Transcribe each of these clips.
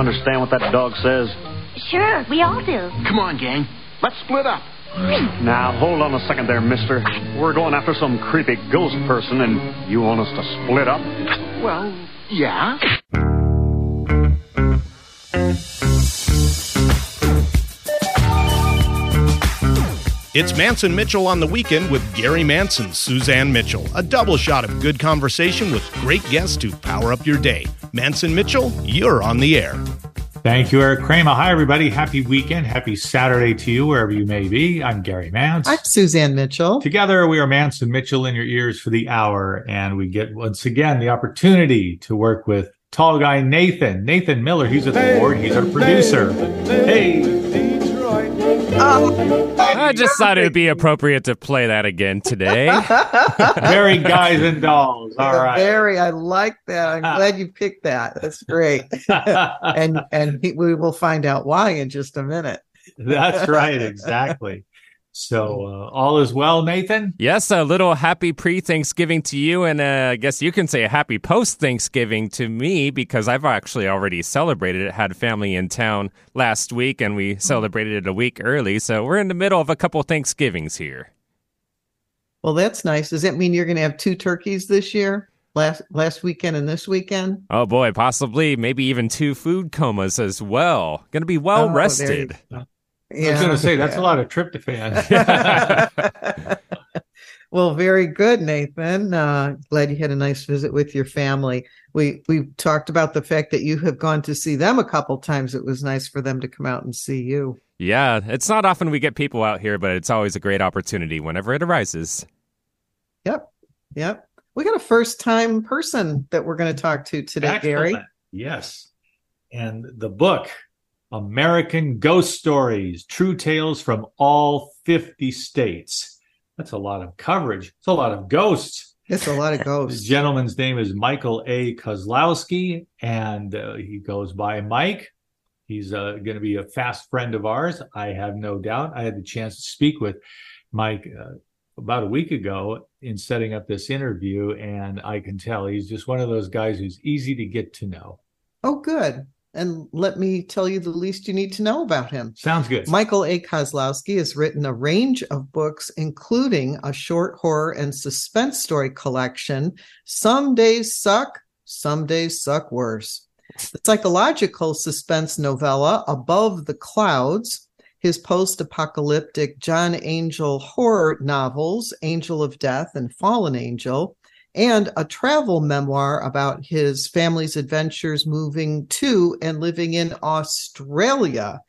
understand what that dog says? Sure, we all do. Come on, gang. Let's split up. Now, hold on a second there, mister. We're going after some creepy ghost person, and you want us to split up? Well, yeah. It's Mance and Mitchell on the weekend with Gary Mance, Suzanne Mitchell. A double shot of good conversation with great guests to power up your day. Mance and Mitchell, you're on the air. Thank you, Eric Kramer. Hi, everybody. Happy weekend. Happy Saturday to you, wherever you may be. I'm Gary Mance. I'm Suzanne Mitchell. Together, we are Mance and Mitchell in your ears for the hour, and we get once again the opportunity to work with tall guy Nathan. Nathan Miller. He's at the board. He's our producer. Hey. I just thought it would be appropriate to play that again today. Very guys and dolls. All right. Very, I like that. I'm ah. glad you picked that. That's great. and and we will find out why in just a minute. That's right. Exactly. So uh, all is well, Nathan. yes, a little happy pre-Thanksgiving to you, and uh, I guess you can say a happy post-Thanksgiving to me because I've actually already celebrated it. Had family in town last week, and we celebrated it a week early, so we're in the middle of a couple Thanksgivings here. Well, that's nice. Does that mean you're going to have two turkeys this year? Last last weekend and this weekend? Oh boy, possibly, maybe even two food comas as well. Going to be well Oh, there rested. You go. I was going to say that's a lot of tryptophan. well, very good, Nathan. Uh, glad you had a nice visit with your family. We we talked about the fact that you have gone to see them a couple times. It was nice for them to come out and see you. Yeah, it's not often we get people out here, but it's always a great opportunity whenever it arises. Yep, yep. We got a first time person that we're going to talk to today, Gary. Yes. And the book, American Ghost Stories True Tales from All 50 States. That's a lot of coverage. It's a lot of ghosts. It's a lot of ghosts. This gentleman's name is Michael A. Kozlowski, and uh, he goes by Mike. He's uh, going to be a fast friend of ours. I have no doubt. I had the chance to speak with Mike uh, about a week ago in setting up this interview, and I can tell he's just one of those guys who's easy to get to know. Oh, good. And let me tell you the least you need to know about him. Sounds good. Michael A. Kozlowski has written a range of books, including a short horror and suspense story collection. Some days suck, some days suck worse. The psychological suspense novella, Above the Clouds, his post apocalyptic John Angel horror novels, Angel of Death and Fallen Angel, and a travel memoir about his family's adventures moving to and living in Australia.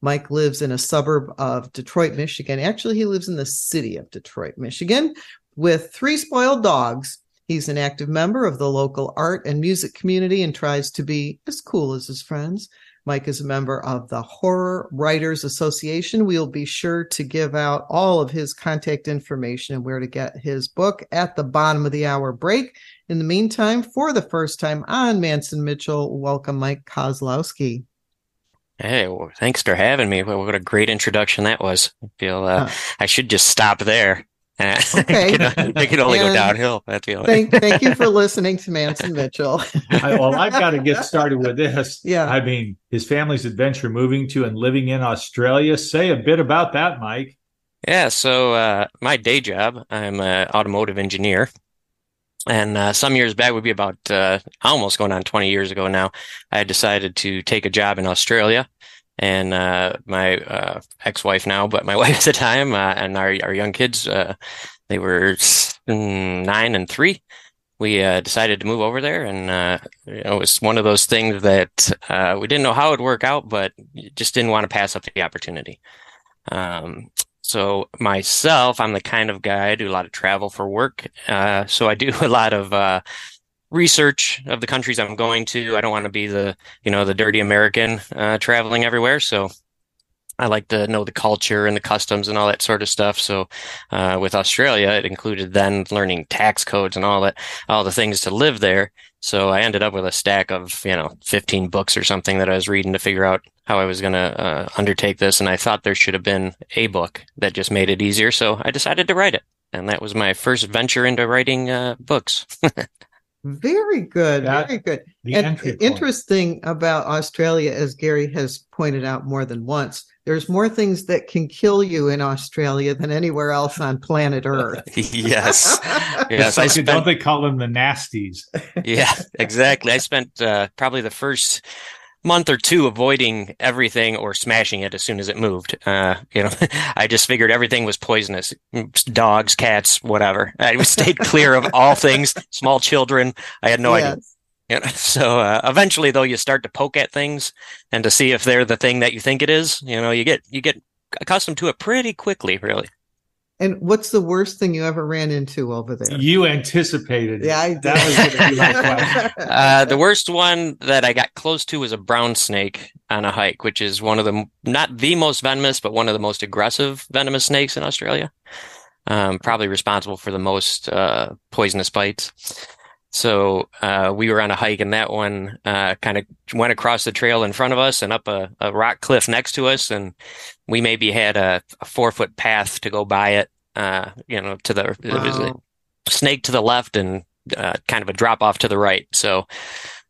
Mike lives in a suburb of Detroit, Michigan. Actually, he lives in the city of Detroit, Michigan, with three spoiled dogs. He's an active member of the local art and music community and tries to be as cool as his friends. Mike is a member of the Horror Writers Association. We'll be sure to give out all of his contact information and where to get his book at the bottom of the hour break. In the meantime, for the first time on Mance and Mitchell, welcome Mike Kozlowski. Hey, well, thanks for having me. What a great introduction that was. I feel uh, Huh. I should just stop there. Okay. it, can, it can only go And downhill. I feel Thank, thank you for listening to Mance and Mitchell. I, well, I've got to get started with this. Yeah. I mean, his family's adventure moving to and living in Australia. Say a bit about that, Mike. Yeah, so uh, my day job, I'm an automotive engineer. And uh, some years back, would be about uh, almost going on 20 years ago now, I decided to take a job in Australia. And uh, my uh, ex-wife now, but my wife at the time, uh, and our our young kids, uh, they were nine and three. We uh, decided to move over there, and uh, you know, it was one of those things that uh, we didn't know how it would work out, but just didn't want to pass up the opportunity. Um, so myself, I'm the kind of guy I do a lot of travel for work. Uh, so I do a lot of uh, research of the countries I'm going to. I don't want to be the you know the dirty American uh, traveling everywhere. So I like to know the culture and the customs and all that sort of stuff. So uh, with Australia, it included then learning tax codes and all that, all the things to live there. So I ended up with a stack of you know 15 books or something that I was reading to figure out how I was going to uh, undertake this. And I thought there should have been a book that just made it easier. So I decided to write it. And that was my first venture into writing uh, books. Very good. That- very good. The and entry point. interesting about Australia, as Gary has pointed out more than once, there's more things that can kill you in Australia than anywhere else on planet Earth. yes, yes. So I don't spent they call them the nasties? Yeah, exactly. I spent uh, probably the first month or two avoiding everything or smashing it as soon as it moved. Uh, you know, I just figured everything was poisonous. Dogs, cats, whatever. I stayed clear of all things, small children. I had no idea. You know, so uh, eventually, though, you start to poke at things and to see if they're the thing that you think it is. You know, you get you get accustomed to it pretty quickly, really. And what's the worst thing you ever ran into over there? You anticipated. it. Yeah, I that was going to be my question. Uh, the worst one that I got close to was a brown snake on a hike, which is one of the not the most venomous, but one of the most aggressive venomous snakes in Australia. Um, probably responsible for the most uh, poisonous bites. So uh, we were on a hike, and that one uh, kind of went across the trail in front of us and up a, a rock cliff next to us, and we maybe had a, a four foot path to go by it. Uh, you know, to the it was a Wow. snake to the left and uh, kind of a drop off to the right. So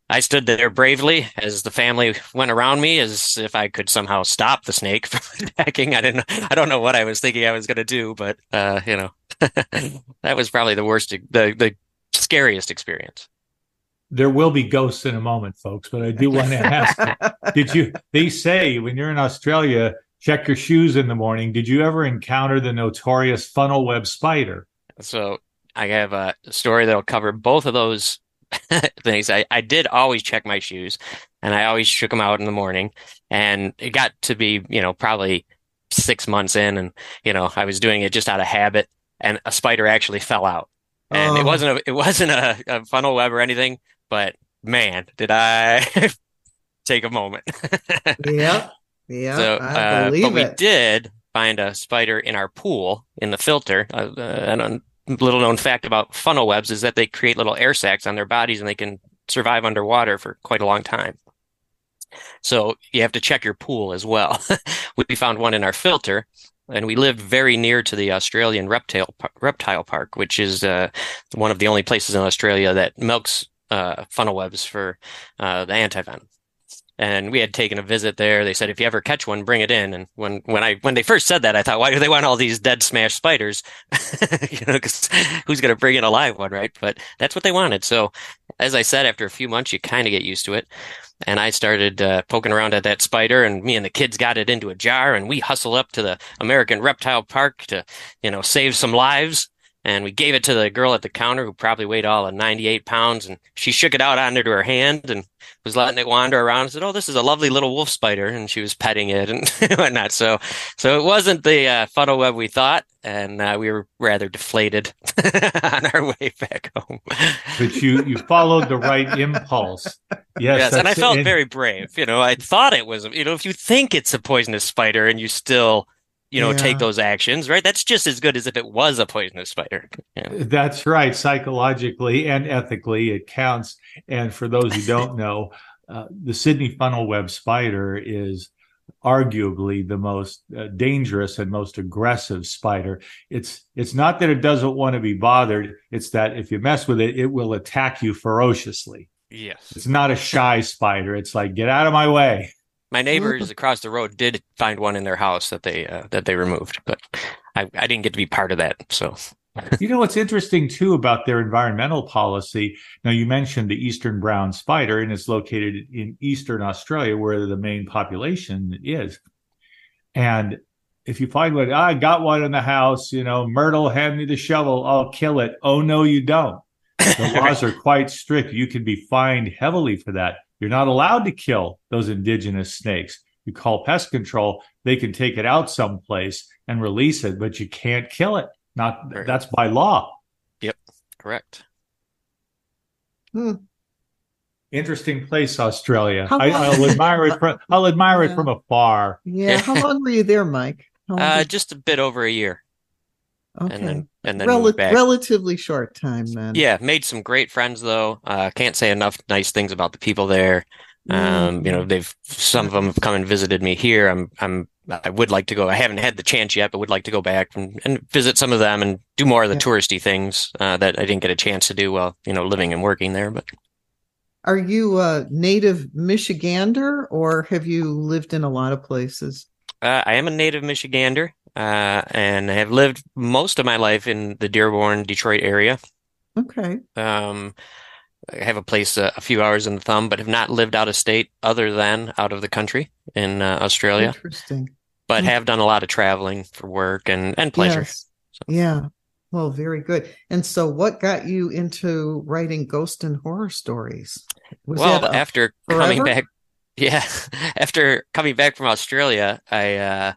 I stood there bravely as the family went around me, as if I could somehow stop the snake from attacking. I didn't. I don't know what I was thinking I was going to do, but uh, you know, that was probably the worst, the the scariest experience. There will be ghosts in a moment, folks, but I do want to ask did you, they say when you're in Australia, check your shoes in the morning. Did you ever encounter the notorious funnel web spider? So I have a story that'll cover both of those things. I, I did always check my shoes and I always shook them out in the morning. And it got to be, you know, probably six months in and, you know, I was doing it just out of habit and a spider actually fell out. And Oh. it wasn't a, it wasn't a, a funnel web or anything, but man, did I take a moment. yeah. Yeah. So, uh, believe but we it. did find a spider in our pool in the filter. Uh, uh, and a little known fact about funnel webs is that they create little air sacs on their bodies and they can survive underwater for quite a long time. So you have to check your pool as well. we found one in our filter and we lived very near to the Australian reptile reptile park, which is uh, one of the only places in Australia that milks uh, funnel webs for uh, the antivenom. And we had taken a visit there. They said, if you ever catch one, bring it in. And when, when I, when they first said that, I thought, why do they want all these dead smashed spiders? you know, cause who's going to bring in a live one, right? But that's what they wanted. So as I said, after a few months, you kind of get used to it. And I started uh, poking around at that spider and me and the kids got it into a jar and we hustled up to the American Reptile Park to, you know, save some lives. And we gave it to the girl at the counter who probably weighed all of 98 pounds and she shook it out onto her hand and was letting it wander around and said, "Oh, this is a lovely little wolf spider," and she was petting it and whatnot. So, so it wasn't the uh, funnel web we thought, and uh, we were rather deflated on our way back home. But you, you followed the right impulse. Yes. yes, and I felt and- very brave. You know, I thought it was. You know, if you think it's a poisonous spider and you still, you know, Yeah. take those actions, right? That's just as good as if it was a poisonous spider. Yeah. That's right. Psychologically and ethically, it counts. And for those who don't know, uh, the Sydney funnel web spider is arguably the most uh, dangerous and most aggressive spider. It's it's not that it doesn't want to be bothered. It's that if you mess with it, it will attack you ferociously. Yes. It's not a shy spider. It's like get out of my way. My neighbors across the road did find one in their house that they uh, that they removed, but I, I didn't get to be part of that. So You know what's interesting too about their environmental policy? Now you mentioned the eastern brown spider, and it's located in eastern Australia, where the main population is. And if you find one, "Ah, I got one in the house, you know, Myrtle, hand me the shovel, I'll kill it. Oh no, you don't. The laws are quite strict. You can be fined heavily for that. You're not allowed to kill those indigenous snakes. You call pest control, they can take it out someplace and release it, but you can't kill it. Not Right. that's by law. Yep, correct. Interesting place, Australia. How I, I'll admire it from I'll admire it from afar. Yeah. How long were you there, Mike? Uh, just a bit over a year, okay. and then and then Rel- back. relatively short time then. Yeah, made some great friends though. Uh, can't say enough nice things about the people there. Um, you know, they've some of them have come and visited me here. I'm I'm I would like to go. I haven't had the chance yet, but would like to go back and, and visit some of them and do more of the Yeah. touristy things uh, that I didn't get a chance to do while you know living and working there. But Are you a native Michigander or have you lived in a lot of places? uh, I am a native Michigander, uh, and I have lived most of my life in the Dearborn, Detroit area. Okay. Um, I have a place uh, a few hours in the thumb, but have not lived out of state other than out of the country in uh, Australia. Interesting. But Mm. have done a lot of traveling for work and and pleasure. Yes. Yeah. Well, very good. And so, what got you into writing ghost and horror stories? Was Well, a- after coming back, yeah, after coming back from Australia, I uh,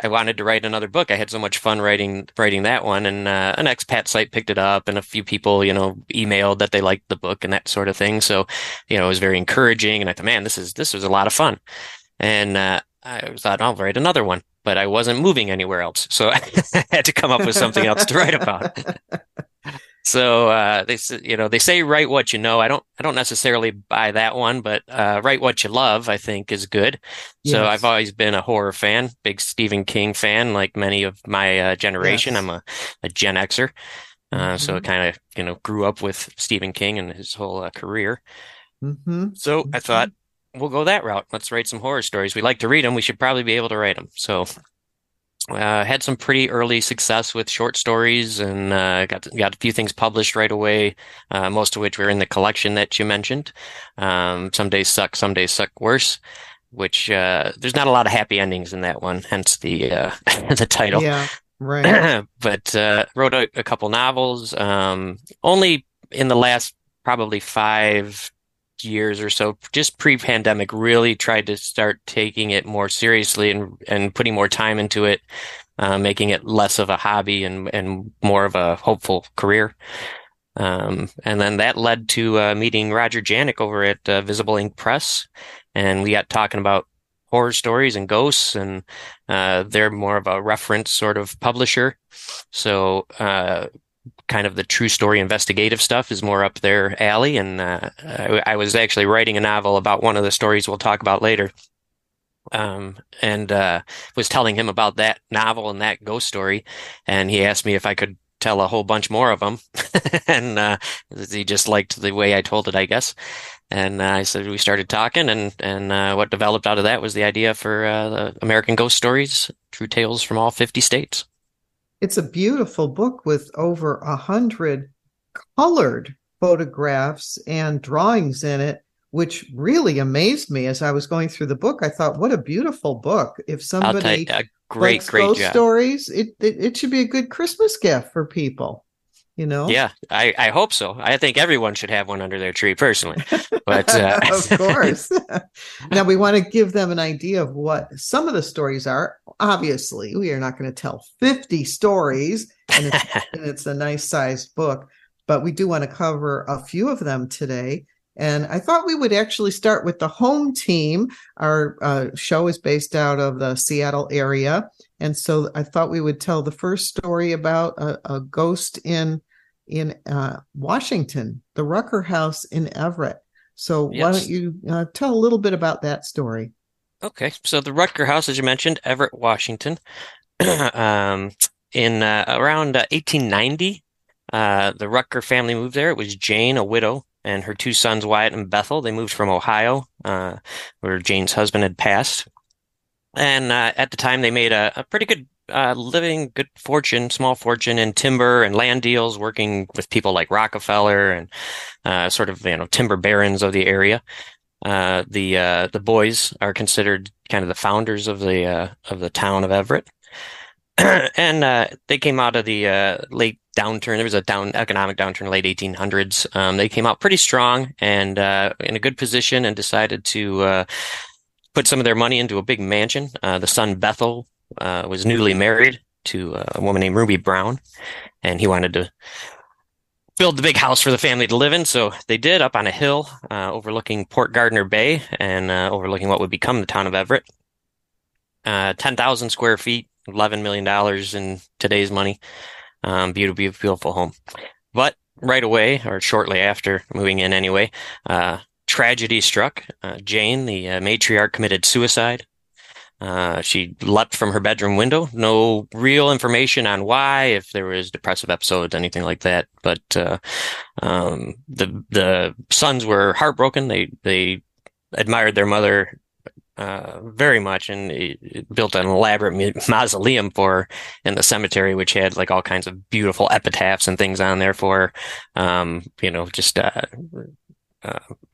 I wanted to write another book. I had so much fun writing writing that one, and uh, an expat site picked it up, and a few people, you know, emailed that they liked the book and that sort of thing. So, you know, it was very encouraging, and I thought, man, this is this was a lot of fun, and uh, I thought I'll write another one, but I wasn't moving anywhere else, so I had to come up with something else to write about. So uh, they you know they say write what you know. I don't I don't necessarily buy that one, but uh, write what you love I think is good. So I've always been a horror fan, big Stephen King fan, like many of my uh, generation. Yes. I'm a, a Gen Xer, uh, so Mhm. I kind of you know grew up with Stephen King and his whole uh, career. hmm So I thought we'll go that route. Let's write some horror stories. We like to read them. We should probably be able to write them. So uh, had some pretty early success with short stories and uh, got got a few things published right away. Uh, most of which were in the collection that you mentioned. Um, some days suck, some days suck worse. Which uh, there's not a lot of happy endings in that one, hence the uh, the title. Yeah. Right. but uh, wrote a, a couple novels. Um, only in the last probably five years or so, just pre-pandemic, really tried to start taking it more seriously and and putting more time into it, uh, making it less of a hobby and and more of a hopeful career. Um, and then that led to uh, meeting Roger Jänecke over at uh, Visible Ink Press, and we got talking about horror stories and ghosts and uh, they're more of a reference sort of publisher. So, uh, kind of the true story investigative stuff is more up their alley. And uh, I, I was actually writing a novel about one of the stories we'll talk about later. Um, and uh, was telling him about that novel and that ghost story. And he asked me if I could tell a whole bunch more of them. and uh, he just liked the way I told it, I guess. And uh, I said we started talking, and and uh, what developed out of that was the idea for uh, the American Ghost Stories, True Tales from all 50 states. It's a beautiful book with over a hundred colored photographs and drawings in it, which really amazed me as I was going through the book. I thought, what a beautiful book. If somebody great, likes great ghost job. stories, it, it it should be a good Christmas gift for people. You know? Yeah, I, I hope so. I think everyone should have one under their tree, personally. But uh, of course. now we want to give them an idea of what some of the stories are. Obviously, we are not going to tell 50 stories, and it's, and it's a nice sized book, but we do want to cover a few of them today. And I thought we would actually start with the home team. Our uh, show is based out of the Seattle area. And so I thought we would tell the first story about a, a ghost in in uh, Washington, the Rucker House in Everett. So why don't you uh, tell a little bit about that story? Okay, so the Rucker House, as you mentioned, Everett, Washington, um, in uh, around uh, 1890, uh, the Rucker family moved there. It was Jane, a widow, and her two sons, Wyatt and Bethel. They moved from Ohio, uh, where Jane's husband had passed. And uh, at the time, they made a, a pretty good uh, living, good fortune, small fortune in timber and land deals, working with people like Rockefeller and uh, sort of you know timber barons of the area. Uh, the uh, the boys are considered kind of the founders of the uh, of the town of Everett, and they came out of the late downturn. There was a down economic downturn, late 1800s. Um, they came out pretty strong and in a good position, and decided to put some of their money into a big mansion. Uh, the son Bethel uh, was newly married to uh, a woman named Ruby Brown, and he wanted to build the big house for the family to live in. So they did up on a hill uh, overlooking Port Gardner Bay and uh, overlooking what would become the town of Everett. Uh, 10,000 square feet, $11 million in today's money. Um, beautiful, beautiful home. But right away, or shortly after moving in anyway, uh, tragedy struck. Uh, Jane, the uh, matriarch, committed suicide. Uh, she leapt from her bedroom window. No real information on why, if there was depressive episodes, anything like that. But uh, um, the the sons were heartbroken. They they admired their mother uh, very much and built an elaborate mausoleum for her in the cemetery, which had like all kinds of beautiful epitaphs and things on there for, um, you know, just uh,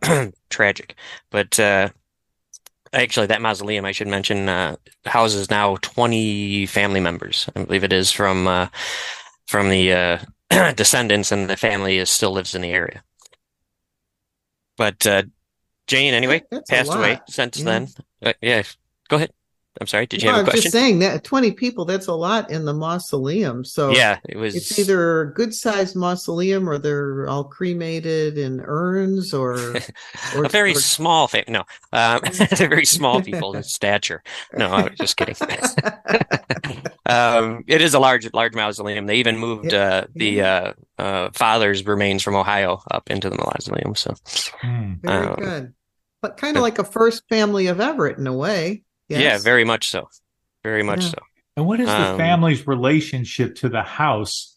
tragic. But uh, actually, that mausoleum, I should mention, uh, houses now 20 family members. I believe it is from uh, from the uh, descendants, and the family is still lives in the area. But uh, Jane, anyway, That's passed away since Yeah. then. Uh, yeah, go ahead. I'm sorry. Did you No, have a I'm question? I'm just saying that 20 people, that's a lot in the mausoleum. So yeah, it was. it's either a good sized mausoleum or they're all cremated in urns or, or a very or- small family. No, um, they're very small people in stature. No, I was just kidding. um, it is a large, large mausoleum. They even moved uh, the uh, uh, father's remains from Ohio up into the mausoleum. So, Hmm. very um, good. But kind of like a first family of Everett in a way. Yeah, very much so. Very much Yeah. so. And what is the Um, family's relationship to the house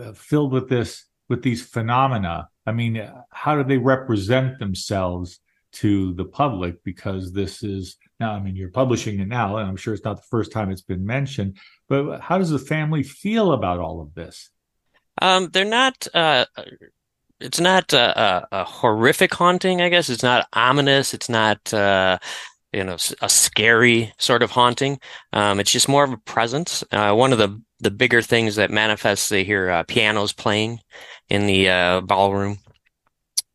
uh, filled with this with these phenomena? I mean, how do they represent themselves to the public? Because this is now, I mean, you're publishing it now, and I'm sure it's not the first time it's been mentioned. But how does the family feel about all of this? Um, they're not. Uh, it's not a, a, a horrific haunting. I guess it's not ominous. It's not. Uh, you know, a scary sort of haunting. Um, it's just more of a presence. Uh, one of the the bigger things that manifests, they hear uh, pianos playing in the uh, ballroom,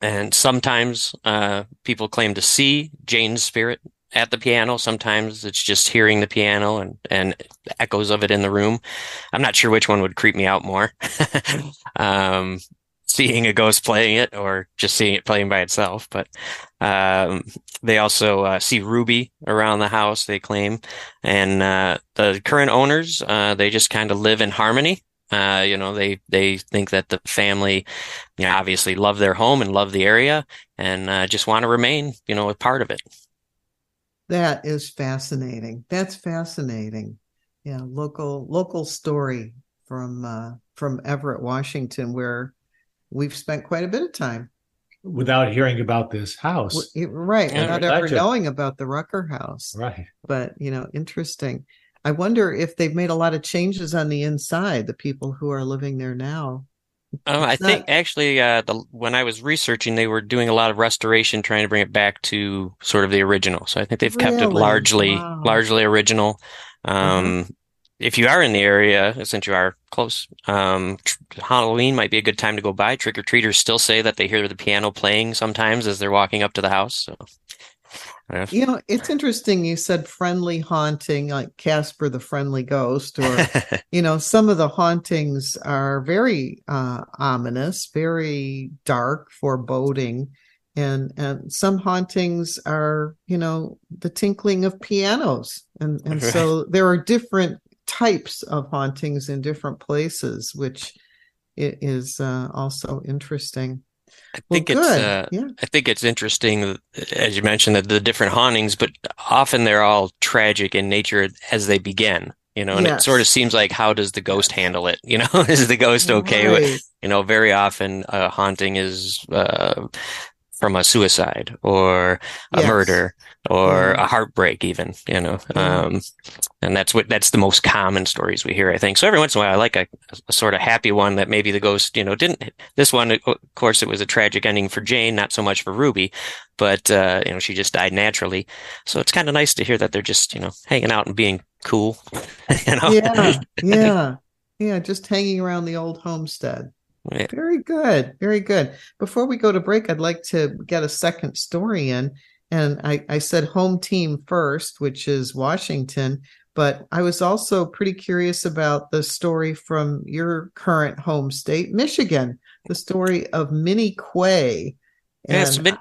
and sometimes uh, people claim to see Jane's spirit at the piano. Sometimes it's just hearing the piano and and echoes of it in the room. I'm not sure which one would creep me out more. um, seeing a ghost playing it or just seeing it playing by itself. But um, they also uh, see Ruby around the house, they claim. And uh, the current owners, uh, they just kind of live in harmony. Uh, you know, they, they think that the family, you know, obviously love their home and love the area and uh, just want to remain, you know, a part of it. That is fascinating. That's fascinating. Yeah, local local story from uh, from Everett, Washington, where we've spent quite a bit of time. Without hearing about this house, Right, Yeah, without ever knowing about the Rucker House. right? But you know, interesting. I wonder if they've made a lot of changes on the inside. The people who are living there now. Um, I It's think actually, uh, the when I was researching, they were doing a lot of restoration, trying to bring it back to sort of the original. So I think they've kept it largely, Wow. largely original. Uh-huh. Um, if you are in the area, since you are close, um, tr- Halloween might be a good time to go by. Trick or treaters still say that they hear the piano playing sometimes as they're walking up to the house. So, yeah. You know, it's interesting. You said friendly haunting, like Casper the Friendly Ghost, or you know, some of the hauntings are very uh, ominous, very dark, foreboding, and and some hauntings are, you know, the tinkling of pianos, and and Right. so there are different types of hauntings in different places, which i- is uh, also interesting. I Well, think it's uh, yeah, I think it's interesting, as you mentioned, that the different hauntings, but often they're all tragic in nature as they begin. You know, and it sort of seems like, how does the ghost handle it? You know, is the ghost okay with, Right. you know, very often a haunting is uh, from a suicide or a Yes. murder or a heartbreak, even, you know. Um, and that's what that's the most common stories we hear, I think. So every once in a while, I like a, a sort of happy one that maybe the ghost, you know, didn't. This one, of course, it was a tragic ending for Jane, not so much for Ruby, but uh, you know, she just died naturally. So it's kind of nice to hear that they're just, you know, hanging out and being cool. you know? yeah, yeah, yeah. Just hanging around the old homestead. Yeah. Very good, very good. Before we go to break, I'd like to get a second story in, and I, I said home team first, which is Washington, but I was also pretty curious about the story from your current home state, Michigan, the story of Minnie Quay. And been-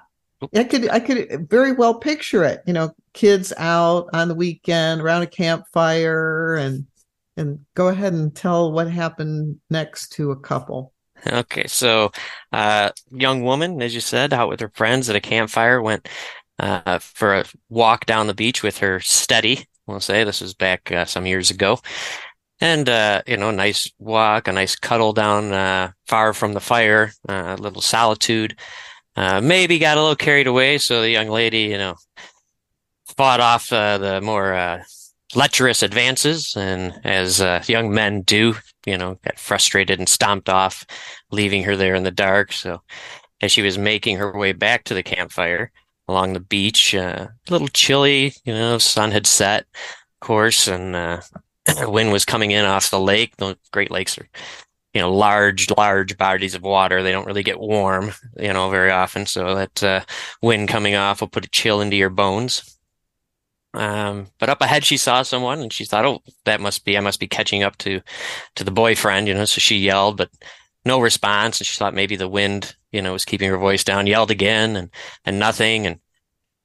I could I could very well picture it. You know, kids out on the weekend around a campfire and and go ahead and tell what happened next to a couple. Okay, so uh young woman, as you said, out with her friends at a campfire, went uh for a walk down the beach with her steady we'll say. This was back uh, some years ago. And, uh, you know, nice walk, a nice cuddle down uh, far from the fire, uh, a little solitude. Maybe got a little carried away. So the young lady, you know, fought off the more lecherous advances. And as young men do, you know, got frustrated and stomped off, leaving her there in the dark. So as she was making her way back to the campfire along the beach, uh, a little chilly, you know, sun had set, of course, and uh, wind was coming in off the lake. The Great Lakes are, you know, large, large bodies of water. They don't really get warm, you know, very often. So that uh, wind coming off will put a chill into your bones. Um, but up ahead, she saw someone and she thought, oh, that must be, I must be catching up to, to the boyfriend, you know, so she yelled, but no response. And she thought maybe the wind, you know, was keeping her voice down, yelled again and, and nothing. And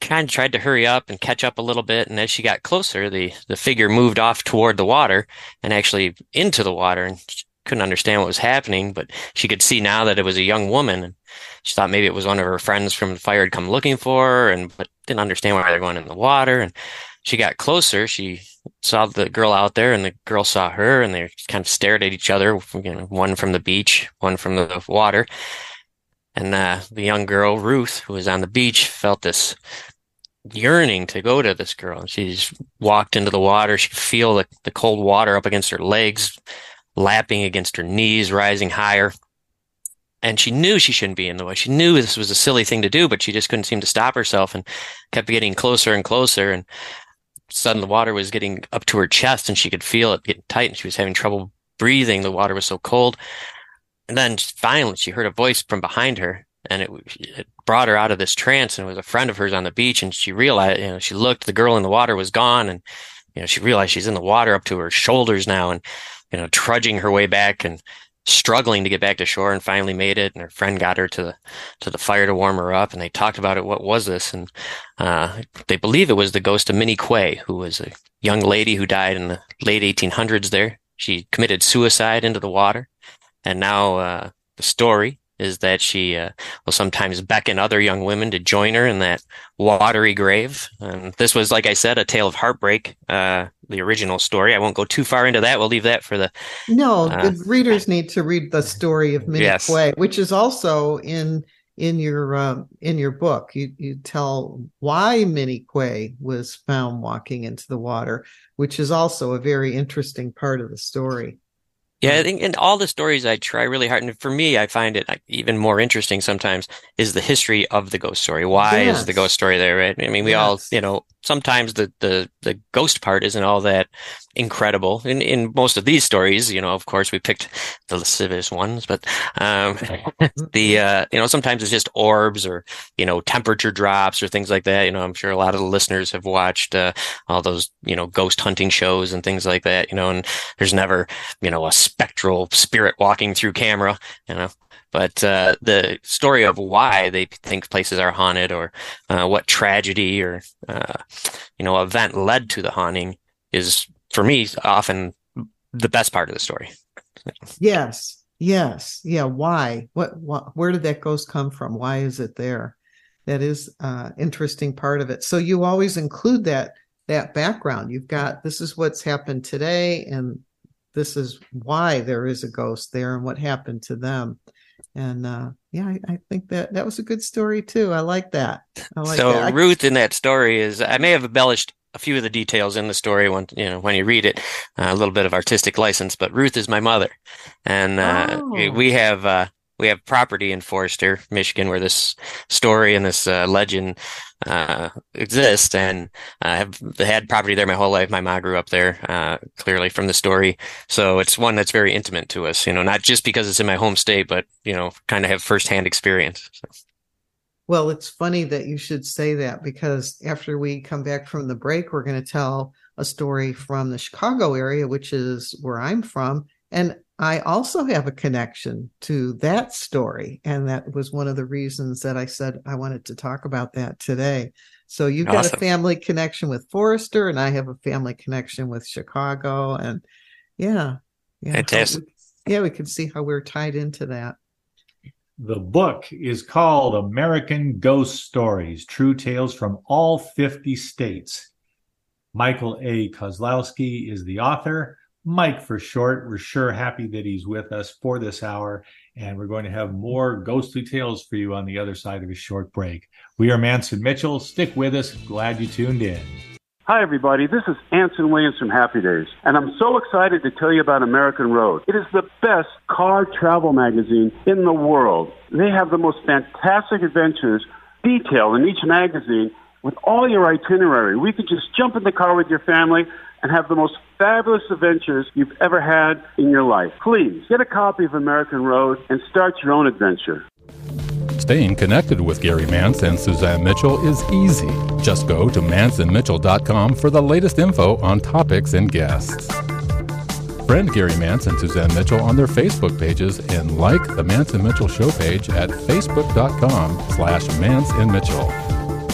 kind of tried to hurry up and catch up a little bit. And as she got closer, the, the figure moved off toward the water and actually into the water and couldn't understand what was happening, but she could see now that it was a young woman. And she thought maybe it was one of her friends from the fire had come looking for her and, but didn't understand why they're going in the water. And she got closer. She saw the girl out there and the girl saw her and they kind of stared at each other, you know, one from the beach, one from the water. And uh, the young girl, Ruth, who was on the beach, felt this yearning to go to this girl. And she walked into the water. She could feel the, the cold water up against her legs, lapping against her knees, rising higher. And she knew she shouldn't be in the way. She knew this was a silly thing to do, but she just couldn't seem to stop herself and kept getting closer and closer. And suddenly the water was getting up to her chest and she could feel it getting tight and she was having trouble breathing. The water was so cold. And then finally she heard a voice from behind her and it, it, brought her out of this trance and it was a friend of hers on the beach and she realized, you know, she looked, the girl in the water was gone and, you know, she realized she's in the water up to her shoulders now and, you know, trudging her way back and struggling to get back to shore and finally made it. And her friend got her to the, to the fire to warm her up and they talked about it. What was this? And, uh, they believe it was the ghost of Minnie Quay, who was a young lady who died in the late 1800s there. She committed suicide into the water. And now, uh, the story is that she uh, will sometimes beckon other young women to join her in that watery grave. And this was, like I said, a tale of heartbreak. Uh, the original story. I won't go too far into that. We'll leave that for the. No, uh, the readers need to read the story of Minnie yes. Quay, which is also in in your um, in your book. You you tell why Minnie Quay was found walking into the water, which is also a very interesting part of the story. Yeah, I think in all the stories I try really hard, and for me, I find it even more interesting sometimes is the history of the ghost story. Why yes. is the ghost story there? Right? I mean, we yes. all, you know, sometimes the, the, the ghost part isn't all that incredible. In, in most of these stories, you know, of course, we picked the lascivious ones, but, um, the, uh, you know, sometimes it's just orbs or, you know, temperature drops or things like that. You know, I'm sure a lot of the listeners have watched, uh, all those, you know, ghost hunting shows and things like that, you know, and there's never, you know, a spectral spirit walking through camera, you know, but uh, the story of why they think places are haunted or uh, what tragedy or uh, you know event led to the haunting is for me often the best part of the story. Yes, yes, yeah. Why? What? what where did that ghost come from? Why is it there? That is uh, interesting part of it. So you always include that that background. You've got this is what's happened today, and this is why there is a ghost there, and what happened to them and uh, yeah, I, I, think that that was a good story too. I like that. I like so that. Ruth in that story is I may have embellished a few of the details in the story when you know when you read it, uh, a little bit of artistic license. But Ruth is my mother, and uh, oh. we have uh, we have property in Forester, Michigan, where this story and this uh, legend uh, exist. And I have had property there my whole life. My mom grew up there, uh, clearly from the story. So it's one that's very intimate to us, you know, not just because it's in my home state, but, you know, kind of have firsthand experience. So. Well, it's funny that you should say that because after we come back from the break, we're going to tell a story from the Chicago area, which is where I'm from. And I also have a connection to that story. And that was one of the reasons that I said I wanted to talk about that today. So you've awesome. got a family connection with Forester, and I have a family connection with Chicago. And yeah, yeah. Fantastic. We, yeah, we can see how we're tied into that. The book is called American Ghost Stories True Tales from All 50 States. Michael A. Kozlowski is the author. Mike for short. We're sure happy that he's with us for this hour, and we're going to have more ghostly tales for you on the other side of a short break. We are Mance and Mitchell. Stick with us. Glad you tuned in. Hi, everybody. This is Anson Williams from Happy Days, and I'm so excited to tell you about American Road. It is the best car travel magazine in the world. They have the most fantastic adventures detailed in each magazine with all your itinerary. We could just jump in the car with your family and have the most fabulous adventures you've ever had in your life. Please get a copy of American Road and start your own adventure. Staying connected with Gary Mance and Suzanne Mitchell is easy. Just go to manceandmitchell.com for the latest info on topics and guests. Friend Gary Mance and Suzanne Mitchell on their Facebook pages and like the Mance and Mitchell show page at facebook.com slash Mance and Mitchell.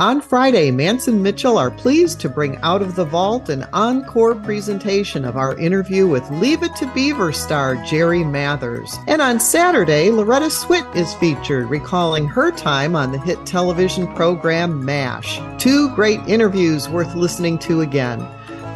On Friday, Mance and Mitchell are pleased to bring out of the vault an encore presentation of our interview with Leave It to Beaver star Jerry Mathers. And on Saturday, Loretta Swit is featured, recalling her time on the hit television program MASH. Two great interviews worth listening to again.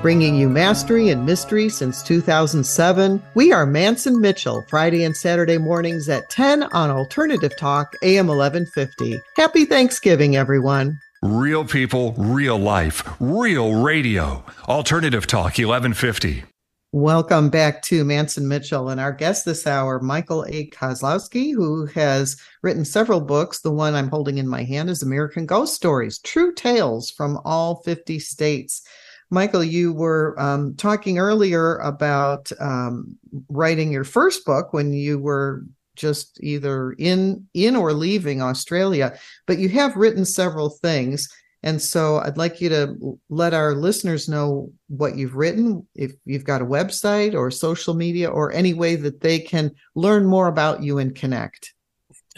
Bringing you mastery and mystery since 2007, we are Mance and Mitchell, Friday and Saturday mornings at 10 on Alternative Talk, AM 1150. Happy Thanksgiving, everyone. Real people, real life, real radio. Alternative Talk 1150. Welcome back to Mance and Mitchell and our guest this hour, Michael A. Kozlowski, who has written several books. The one I'm holding in my hand is American Ghost Stories, True Tales from All 50 States. Michael, you were um, talking earlier about um, writing your first book when you were just either in in or leaving Australia, but you have written several things. And so I'd like you to let our listeners know what you've written, if you've got a website or social media or any way that they can learn more about you and connect.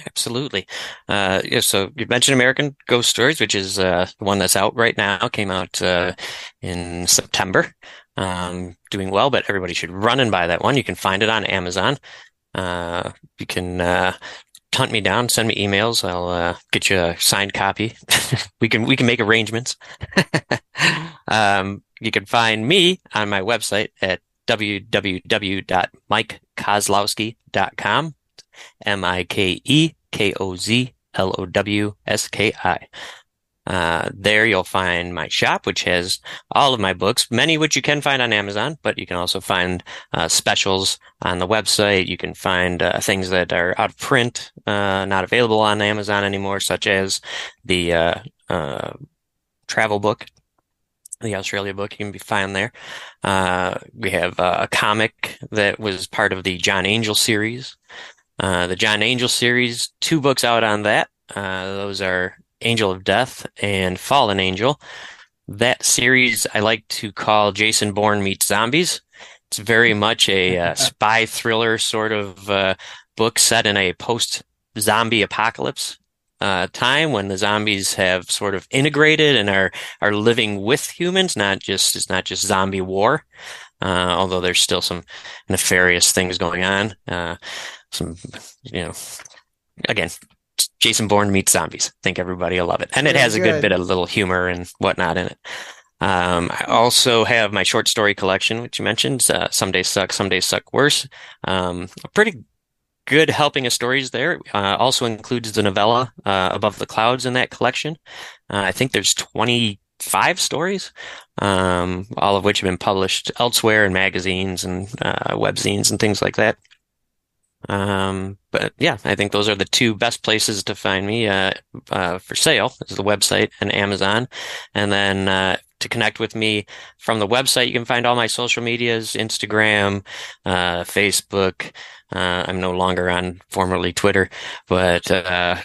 Absolutely. Uh, yeah, so you mentioned American Ghost Stories, which is uh, the one that's out right now, came out uh, in September. Um, doing well, but everybody should run and buy that one. You can find it on Amazon. Uh, you can uh, hunt me down, send me emails. I'll uh, get you a signed copy. we can we can make arrangements. um, you can find me on my website at www.mikekozlowski.com. M I K E K O Z L O W S K I. Uh, there you'll find my shop, which has all of my books, many which you can find on Amazon, but you can also find uh, specials on the website. You can find uh, things that are out of print, uh, not available on Amazon anymore, such as the uh, travel book, the Australia book. You can be found there. we have a comic that was part of the John Angel series. the John Angel series, two books out on that. those are Angel of Death and Fallen Angel. That series I like to call Jason Bourne meets zombies. It's very much a uh, spy thriller sort of uh, book set in a post zombie apocalypse uh, time when the zombies have sort of integrated and are are living with humans, not just it's not just zombie war. Uh, although there's still some nefarious things going on. Uh, some, you know, again, Jason Bourne meets zombies. I think everybody will love it. And it has a good. good bit of little humor and whatnot in it. Um, I also have my short story collection, which you mentioned. Uh, some days suck, some days suck worse. Um, a pretty good helping of stories there. Uh, also includes the novella uh, Above the Clouds in that collection. Uh, I think there's 25 stories, um, all of which have been published elsewhere in magazines and uh, webzines and things like that. Um, but yeah, I think those are the two best places to find me uh, uh, for sale is the website and Amazon. And then uh, to connect with me from the website, you can find all my social medias, Instagram, uh, Facebook. Uh, I'm no longer on formerly Twitter, but uh,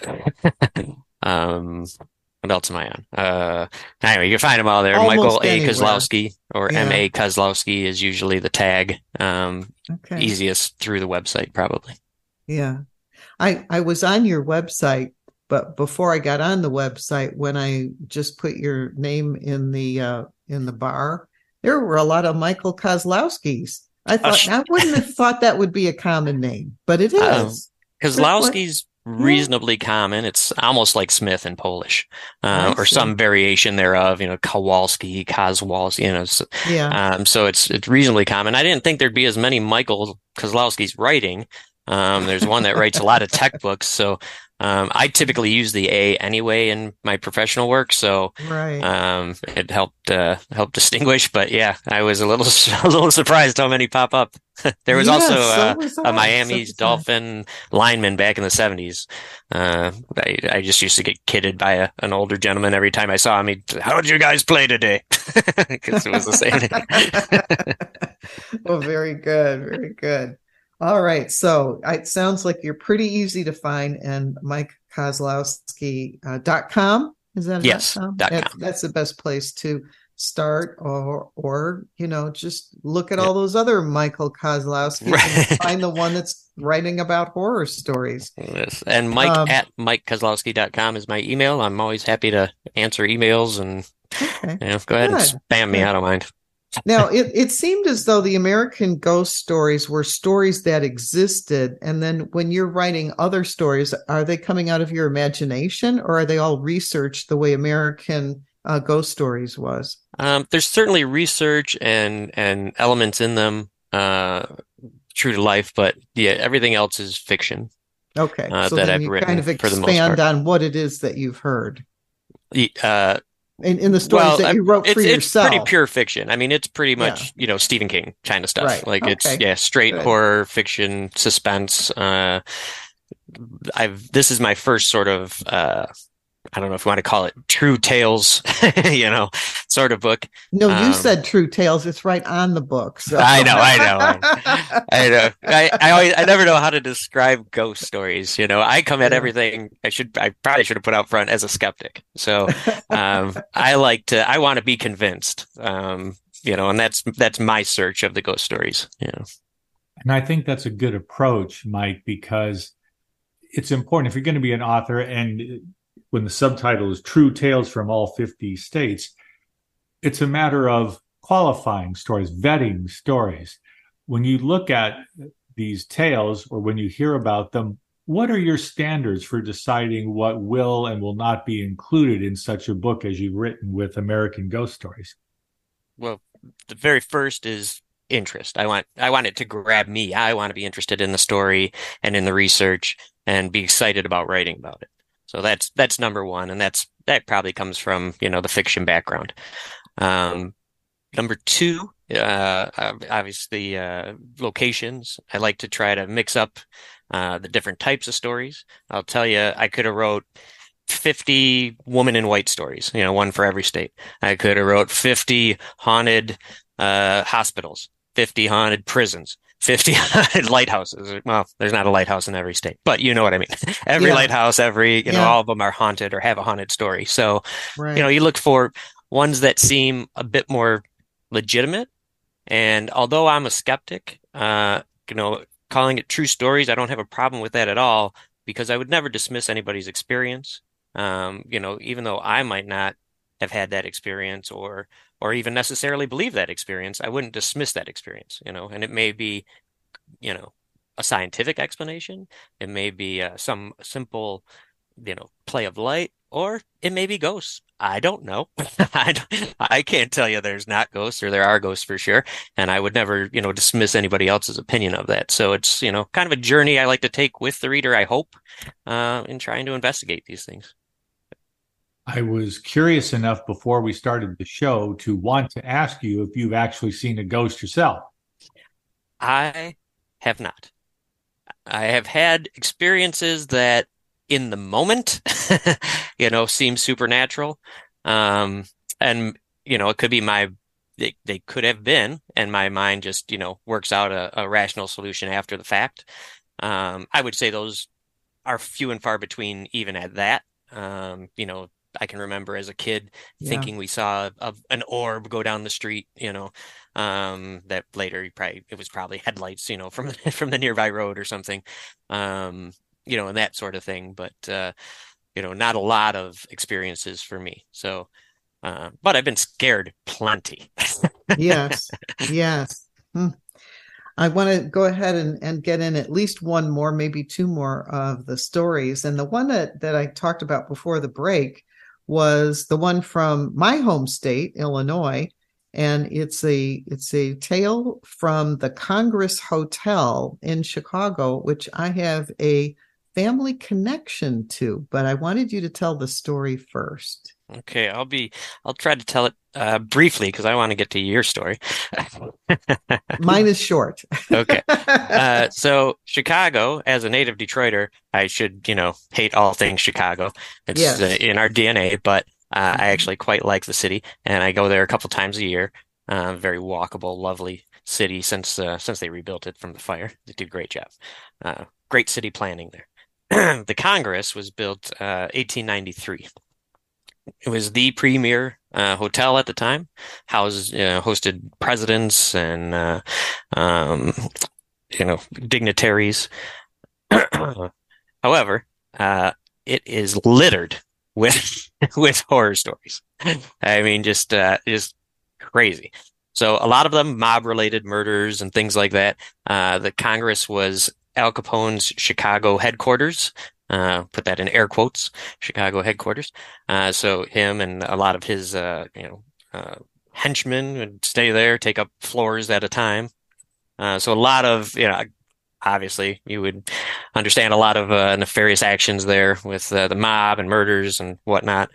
um, else am I on? Uh, anyway, you can find them all there. Almost Michael A. anywhere. Kozlowski or Yeah. M. A. Kozlowski is usually the tag. Um, Okay. easiest through the website, probably. Yeah. I I was on your website, but before I got on the website, when I just put your name in the uh in the bar, there were a lot of Michael Kozlowskis. I thought sh- I wouldn't have thought that would be a common name, but it is. Oh. is. Kozlowski's reasonably common. It's almost like Smith in Polish, uh, or some variation thereof. You know, Kowalski, Kozwalski. You know, so, Yeah. um, so it's it's reasonably common. I didn't think there'd be as many Michael Kozlowski's writing. Um, there's one that writes a lot of tech books, so um, I typically use the A anyway in my professional work. So Right. um, it helped uh, helped distinguish. But yeah, I was a little a little surprised how many pop up. there was Yeah, also so uh, was a. Miami So. Dolphin lineman back in the seventies. Uh, I, I just used to get kidded by a, an older gentleman every time I saw him. He'd, how did you guys play today? Because it was the same. well, very good, very good. All right, so it sounds like you're pretty easy to find, and Mike Kozlowski uh, dot com is that Yes, dot com? dot That- com. That's the best place to start, or or you know just look at all those other Michael Kozlowskis and find the one that's writing about horror stories. Yes. And Mike Um, at MikeKozlowski.com is my email. I'm always happy to answer emails and Okay. you know, go ahead and spam me. I don't mind. Now it, it seemed as though the american ghost stories were stories that existed and then when you're writing other stories are they coming out of your imagination or are they all researched the way american uh, ghost stories was Um, there's certainly research and and elements in them uh, true to life, but yeah, everything else is fiction. okay Uh, so that then I've you kind of for the most expand on what it is that you've heard Uh, in, in the stories well, that you wrote it's, for it's yourself pretty pure fiction. I mean, it's pretty Yeah. much you know Stephen King kind of stuff. Right. Like it's yeah, straight Good. horror fiction, suspense. Uh, I've this is my first sort of uh, I don't know if you want to call it true tales, you know, sort of book. no you Um, said true tales it's right on the book so I know, I know. I know. I, I always, I never know how to describe ghost stories. You know, I come at Yeah. everything. I should, I probably should have put out front as a skeptic. So, um, I like to, I want to be convinced. Um, you know, and that's that's my search of the ghost stories. You know, And I think that's a good approach, Mike, because it's important if you're going to be an author and when the subtitle is True Tales from All 50 States, it's a matter of qualifying stories, vetting stories. When you look at these tales or when you hear about them, what are your standards for deciding what will and will not be included in such a book as you've written with American Ghost Stories? well, the very first is interest. I want, I want it to grab me. I want to be interested in the story and in the research and be excited about writing about it. So that's that's number one, and that's that probably comes from you know the fiction background. Um, number two, uh, obviously uh, locations. I like to try to mix up uh, the different types of stories. I'll tell you, I could have wrote 50 woman in white stories, you know, one for every state. I could have wrote 50 haunted uh, hospitals, 50 haunted prisons. 50 lighthouses. Well, there's not a lighthouse in every state, but you know what I mean. Every Yeah. lighthouse, every, you know, Yeah. all of them are haunted or have a haunted story. So, right you know, you look for ones that seem a bit more legitimate. And although I'm a skeptic, uh, you know, calling it true stories, I don't have a problem with that at all because I would never dismiss anybody's experience. Um, you know, even though I might not have had that experience or or even necessarily believe that experience, I wouldn't dismiss that experience, you know, and it may be, you know, a scientific explanation. It may be uh, some simple, you know, play of light, or it may be ghosts. I don't know. I, don't- I can't tell you there's not ghosts or there are ghosts for sure. And I would never, you know, dismiss anybody else's opinion of that. So it's, you know, kind of a journey I like to take with the reader, I hope, uh, in trying to investigate these things. I was curious enough before we started the show to want to ask you if you've actually seen a ghost yourself. I have not. I have had experiences that in the moment, you know, seem supernatural. Um, and, you know, it could be my, they, they could have been, and my mind just, you know, works out a, a rational solution after the fact. Um, I would say those are few and far between even at that. Um, you know, I can remember as a kid Yeah. thinking we saw a, an orb go down the street, you know, um, that later you probably it was probably headlights, you know, from from the nearby road or something, um, you know, and that sort of thing. But uh, you know, not a lot of experiences for me. So, uh, but I've been scared plenty. yes, yes. Hmm. I want to go ahead and, and get in at least one more, maybe two more of the stories. And the one that, that I talked about before the break was the one from my home state, Illinois. And it's a it's a tale from the Congress Hotel in Chicago, which I have a family connection to. But I wanted you to tell the story first. Okay, I'll be I'll try to tell it uh, briefly because I want to get to your story. Mine is short. Okay. Uh, so Chicago, as a native Detroiter, I should, you know, hate all things Chicago. It's Yes. uh, in our DNA, but uh, I actually quite like the city, and I go there a couple times a year. Uh, very walkable, lovely city since uh, since they rebuilt it from the fire. They did a great job. Uh, great city planning there. the Congress was built uh, 1893. It was the premier uh, hotel at the time. Housed, uh, hosted presidents and uh, um, you know dignitaries. However, uh, it is littered with with horror stories. I mean, just uh, just crazy. So a lot of them mob related murders and things like that. Uh, the Congress was Al Capone's Chicago headquarters. Uh, put that in air quotes, Chicago headquarters. Uh, so him and a lot of his, uh, you know, uh, henchmen would stay there, take up floors at a time. Uh, so a lot of, you know, obviously you would understand a lot of nefarious actions there with the mob and murders and whatnot.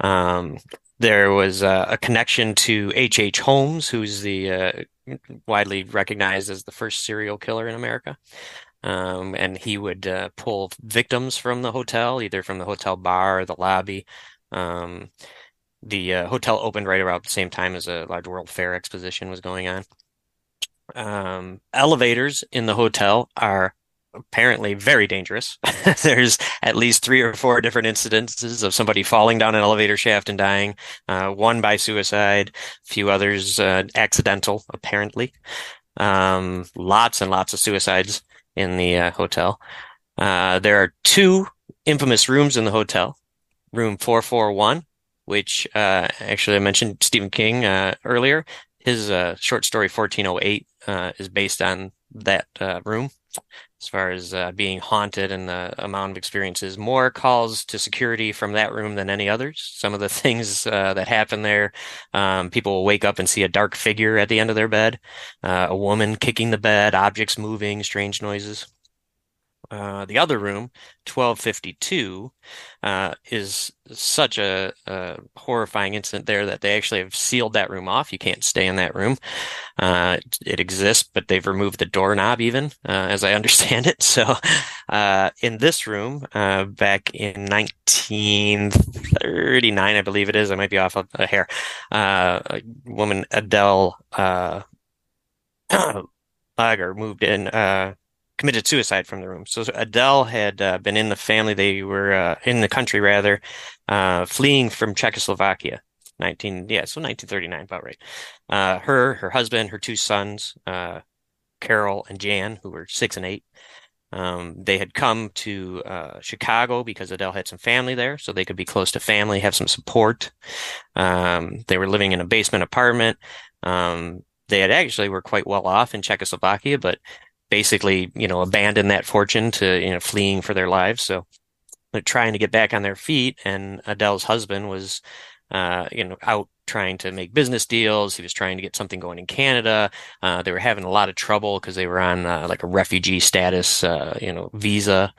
Um, there was a connection to H. H. Holmes, who's the widely recognized as the first serial killer in America. Um, and he would uh, pull victims from the hotel, either from the hotel bar or the lobby. Um, the uh, hotel opened right around the same time as a large World Fair exposition was going on. Um, elevators in the hotel are apparently very dangerous. There's at least three or four different incidences of somebody falling down an elevator shaft and dying, uh, one by suicide, a few others uh, accidental, apparently. Um, lots and lots of suicides in the uh, hotel. Uh, there are two infamous rooms in the hotel. Room 441, which uh, actually I mentioned Stephen King uh, earlier. His uh, short story 1408 uh, is based on that room as far as uh, being haunted and the amount of experiences. More calls to security from that room than any others. Some of the things uh, that happen there, um, people will wake up and see a dark figure at the end of their bed, uh, a woman kicking the bed, objects moving, strange noises. Uh, the other room, 1252, uh, is such a, a horrifying incident there that they actually have sealed that room off. You can't stay in that room. Uh, it, exists, but they've removed the doorknob even, uh, as I understand it. So, uh, in this room, back in 1939, I believe it is, I might be off a, hair, a woman, Adele, Langer moved in, committed suicide from the room. So Adele had uh, been in the family. They were uh, in the country rather, uh, fleeing from Czechoslovakia. 19, yeah, so 1939, about right. Uh, her, her husband, her two sons, uh, Carol and Jan, who were six and eight. Um, they had come to uh, Chicago because Adele had some family there, so they could be close to family, have some support. Um, they were living in a basement apartment. Um, they had actually were quite well off in Czechoslovakia, but basically, you know, abandoned that fortune to, you know, fleeing for their lives. So they're trying to get back on their feet. And Adele's husband was uh, you know, out trying to make business deals. He was trying to get something going in Canada. Uh, they were having a lot of trouble because they were on uh, like a refugee status, uh, you know, visa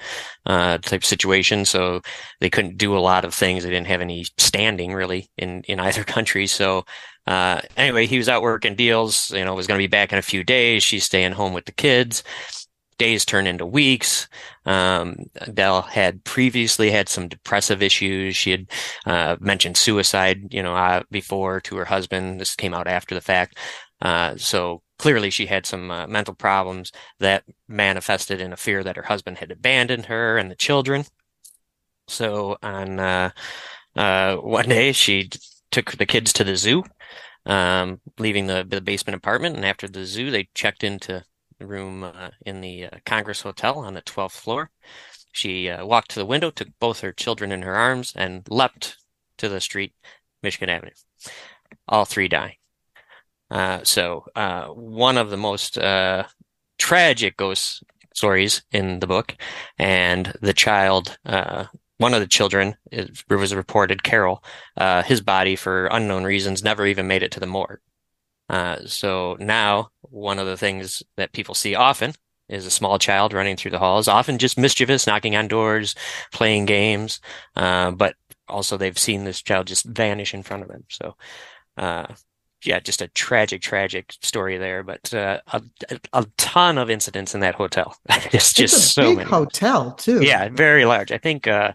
uh, type situation. So they couldn't do a lot of things. They didn't have any standing really in in either country. So uh, anyway, he was out working deals. You know, was going to be back in a few days. She's staying home with the kids days turn into weeks. Um, Adele had previously had some depressive issues. She had uh, mentioned suicide, you know, uh, before to her husband. This came out after the fact. Uh, so clearly she had some uh, mental problems that manifested in a fear that her husband had abandoned her and the children. So on uh, uh, one day, she took the kids to the zoo, um, leaving the, the basement apartment. And after the zoo, they checked into room uh, in the uh, Congress Hotel on the 12th floor. She uh, walked to the window, took both her children in her arms, and leapt to the street, Michigan Avenue. All three die. Uh, so, uh, one of the most uh, tragic ghost stories in the book, and the child, one of the children it was reported, Carol, his body for unknown reasons never even made it to the morgue. Uh, so now one of the things that people see often is a small child running through the halls, often just mischievous, knocking on doors, playing games. Uh, but also they've seen this child just vanish in front of them. So, uh, yeah, just a tragic, tragic story there, but uh, a, a ton of incidents in that hotel. it's just it's so big many. hotel too. Yeah, very large. I think uh,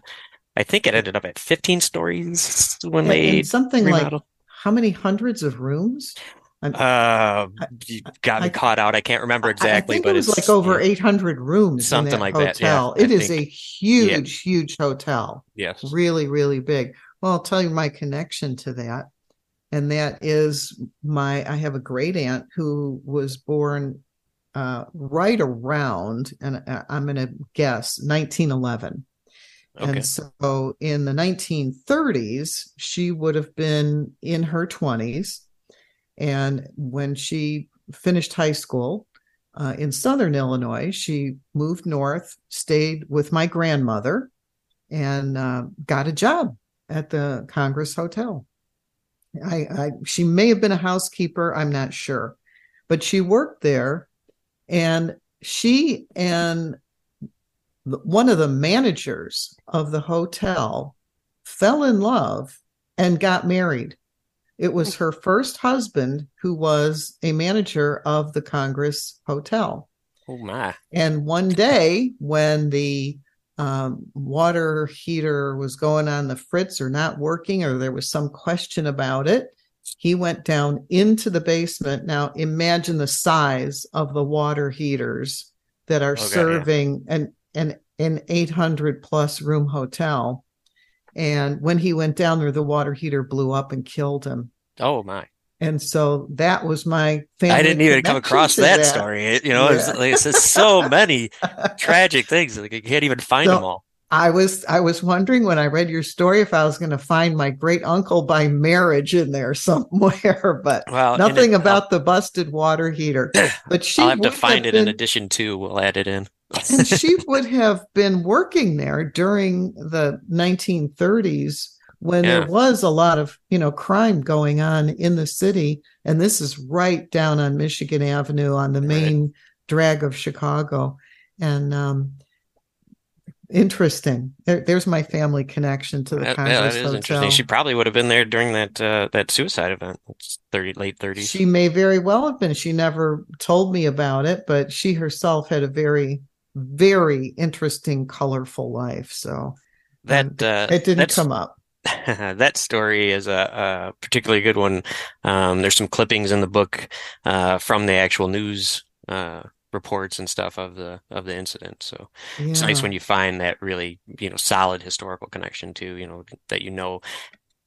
I think it ended up at 15 stories when And- they and something like remodeled. how many hundreds of rooms? Uh, you got me I- caught out. I can't remember exactly, but it was it's like over yeah. 800 rooms Something like that, yeah, hotel. I It is think. a huge, huge hotel. Yes. Really, really big. Well, I'll tell you my connection to that. And that is my, I have a great aunt who was born uh, right around, and I- I'm going to guess 1911. Okay. And so in the 1930s, she would have been in her 20s. And when she finished high school uh, in Southern Illinois, she moved north, stayed with my grandmother, and uh, got a job at the Congress Hotel. I, I she may have been a housekeeper, I'm not sure, but she worked there, and she and one of the managers of the hotel fell in love and got married. It was her first husband who was a manager of the Congress Hotel. Oh my. And one day, when the um, water heater was going on the fritz or not working, or there was some question about it, he went down into the basement. Now, imagine the size of the water heaters that are Okay, yeah. serving an, an, an 800 plus room hotel. And when he went down there, the water heater blew up and killed him. Oh my. And so that was my family. I didn't even come across to that, story. It- you know, Yeah. it's, like, just so many tragic things. Like you can't even find So- them all. I was I was wondering when I read your story if I was going to find my great uncle by marriage in there somewhere, but Well, nothing it- uh, about the busted water heater. But she I'll have to find it been, in addition to. We'll add it in. and she would have been working there during the 1930s when Yeah. there was a lot of you know crime going on in the city, and this is right down on Michigan Avenue on the main drag of Chicago, and um, interesting. There, there's my family connection to the That, Congress yeah, that is Hotel. interesting. She probably would have been there during that uh, that suicide event. It's thirty late thirties. She may very well have been. She never told me about it, but she herself had a very, very interesting, colorful life. So That uh, it didn't come up. that story is a, a particularly good one. Um, there's some clippings in the book uh, from the actual news uh, reports and stuff of the of the incident. So it's nice when you find that really you know solid historical connection to you know that you know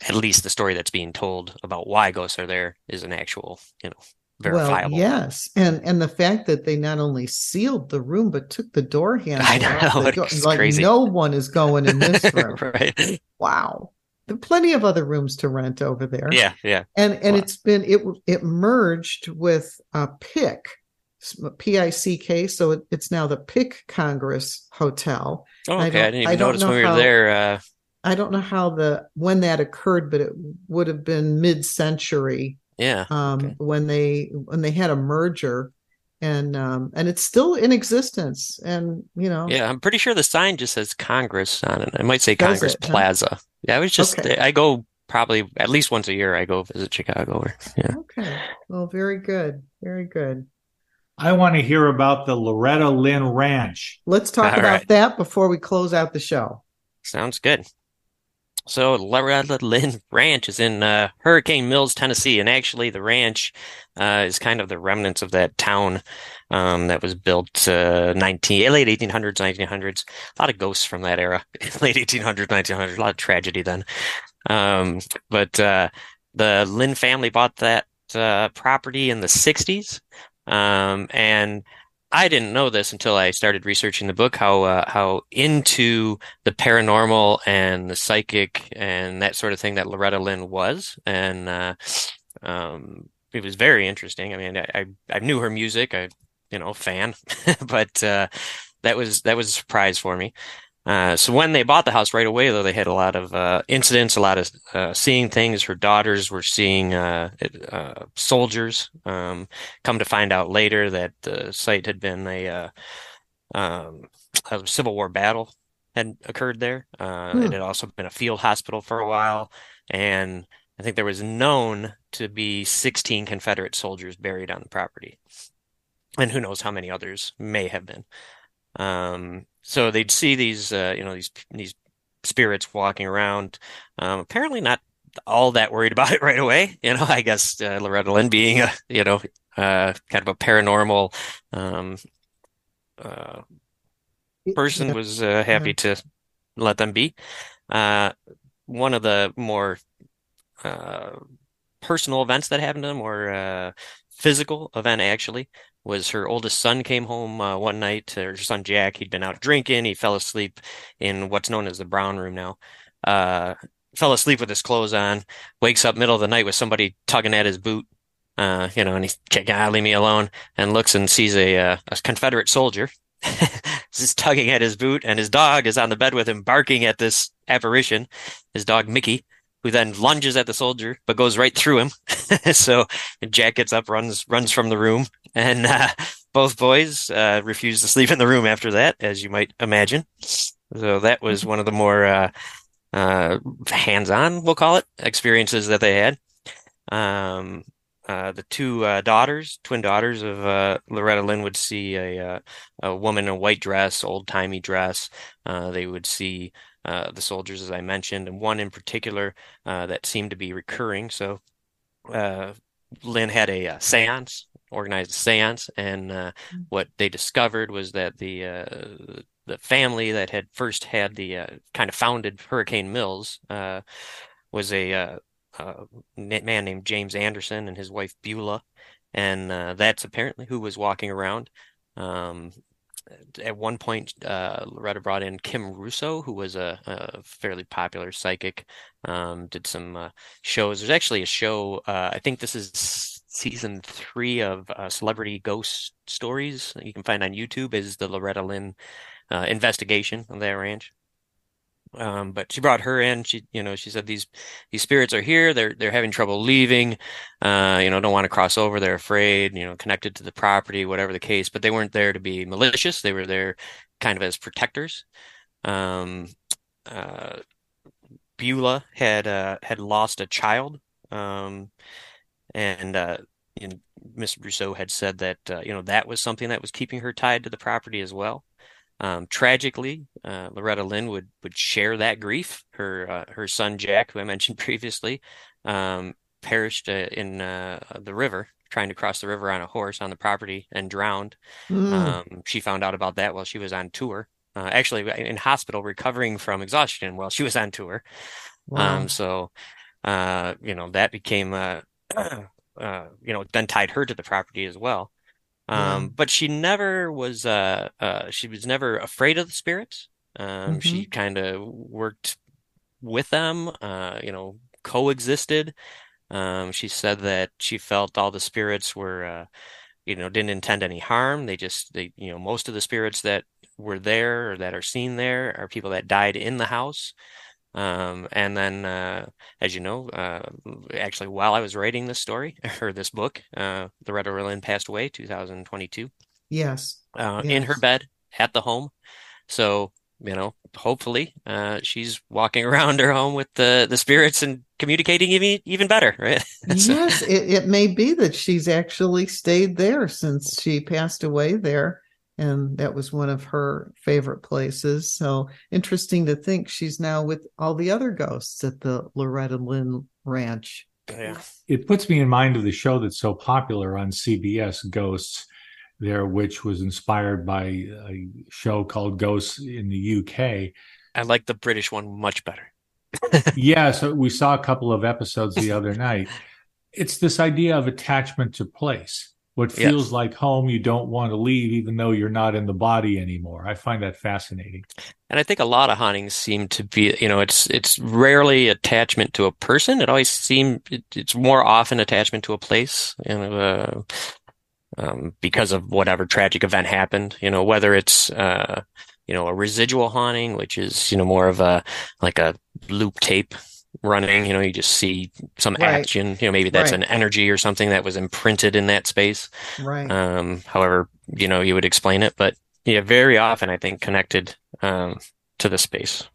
at least the story that's being told about why ghosts are there is an actual you know verifiable. Well, yes, and and the fact that they not only sealed the room but took the door handle I off know, the door, like crazy. no one is going in this room. right. Wow, there are plenty of other rooms to rent over there. Yeah, yeah. and and it's been it it merged with uh, Pick, P I C K. So it, it's now the Pick Congress Hotel. Oh, I okay. I, don't- didn't I even don't notice when we were how- there. Uh, I don't know how the when that occurred, but it would have been mid-century Yeah. um, when they when they had a merger, and um, and it's still in existence. And you know, Yeah, I'm pretty sure the sign just says Congress on it. I might say Does Congress it, huh? Plaza. Yeah, I was just Okay. I go probably at least once a year. I go visit Chicago. Or, yeah. okay, well, very good, very good. I want to hear about the Loretta Lynn Ranch. Let's talk All about right. that before we close out the show. Sounds good. So Loretta Lynn Ranch is in uh, Hurricane Mills, Tennessee, and actually the ranch uh, is kind of the remnants of that town um, that was built uh, 19 late 1800s, 1900s. A lot of ghosts from that era, late 1800s, 1900s. A lot of tragedy then. Um, but uh, the Lynn family bought that uh, property in the 60s, um, and I didn't know this until I started researching the book, how uh, how into the paranormal and the psychic and that sort of thing that Loretta Lynn was, and uh, um, it was very interesting. I mean, I, I knew her music, I you know fan, but uh, that was that was a surprise for me. Uh, so when they bought the house right away, though, they had a lot of uh, incidents, a lot of uh, seeing things. Her daughters were seeing uh, uh, soldiers. Um, come to find out later that the site had been a, uh, um, a Civil War battle had occurred there. Uh, Hmm. It had also been a field hospital for a while, and I think there was known to be 16 Confederate soldiers buried on the property, and who knows how many others may have been. Um, so they'd see these, uh, you know, these these spirits walking around. Um, apparently not all that worried about it right away. You know, I guess uh, Loretta Lynn being a, you know, uh, kind of a paranormal um, uh, person was uh, happy to let them be. Uh, one of the more uh, personal events that happened to them, or uh, physical event actually, was her oldest son came home uh, one night. Her son Jack, he'd been out drinking. He fell asleep in what's known as the brown room now. Uh, fell asleep with his clothes on. Wakes up middle of the night with somebody tugging at his boot. Uh, you know, and he's God, leave me alone, and looks and sees a uh, a Confederate soldier just tugging at his boot, and his dog is on the bed with him, barking at this apparition. His dog Mickey, who then lunges at the soldier, but goes right through him. So Jack gets up, runs runs from the room, and uh, both boys uh, refuse to sleep in the room after that, as you might imagine. So that was one of the more uh, uh, hands-on, we'll call it, experiences that they had. Um, uh, the two daughters, twin daughters of Loretta Lynn, would see a a woman in a white dress, old-timey dress. Uh, they would see uh, the soldiers, as I mentioned, and one in particular uh, that seemed to be recurring. So uh, Lynn had a, seance, organized a seance, and uh, what they discovered was that the uh, the family that had first had the uh, kind of founded Hurricane Mills uh, was a uh, uh, man named James Anderson and his wife Beulah, and uh, that's apparently who was walking around. Um, at one point, uh, Loretta brought in Kim Russo, who was a, a fairly popular psychic. Um, did some uh, shows. There's actually a show. Uh, I think this is season three of uh, Celebrity Ghost Stories that you can find on YouTube. Is the Loretta Lynn uh, investigation of that ranch? Um, but she brought her in. She, you know, she said these these spirits are here. They're they're having trouble leaving. Uh, you know, don't want to cross over. They're afraid. You know, connected to the property, whatever the case. But they weren't there to be malicious. They were there kind of as protectors. Um, uh, Beulah had uh, had lost a child. Um, and uh, you know, Miss Russo had said that uh, you know that was something that was keeping her tied to the property as well. Um, tragically, uh, Loretta Lynn would would share that grief. Her uh, her son Jack, who I mentioned previously, um, perished uh, in uh, the river trying to cross the river on a horse on the property and drowned. Mm. Um, she found out about that while she was on tour. Uh, actually, in hospital, recovering from exhaustion while she was on tour. Wow. Um, so, uh, you know, that became, uh, you know, then tied her to the property as well. Um, Yeah. but she never was, uh, uh, she was never afraid of the spirits. Um, she kind of worked with them, uh, you know, coexisted. Um, she said that she felt all the spirits were, uh, you know, didn't intend any harm. They just, they, you know, most of the spirits that were there or that are seen there are people that died in the house. Um, and then, uh, as you know, uh, actually, while I was writing this story or this book, uh, Loretta Lynn passed away 2022. Yes. Uh, yes. In her bed at the home. So, you know, hopefully, uh, she's walking around her home with the, the spirits and communicating even, even better, right? so, yes, it, it may be that she's actually stayed there since she passed away there and that was one of her favorite places. So interesting to think she's now with all the other ghosts at the Loretta Lynn Ranch. Yeah. It puts me in mind of the show that's so popular on CBS, Ghosts, there, which was inspired by a show called Ghosts in the UK. I like the British one much better. yeah, so we saw a couple of episodes the other night. It's this idea of attachment to place what feels like home you don't want to leave even though you're not in the body anymore. I find that fascinating. And i think a lot of hauntings seem to be you know it's it's rarely attachment to a person. It always seems it, it's more often attachment to a place you know uh, um, because of whatever tragic event happened you know whether it's uh, you know a residual haunting which is you know more of a like a loop tape running you know you just see some right. action you know maybe that's right. an energy or something that was imprinted in that space right um however you know you would explain it but yeah very often i think connected um to the space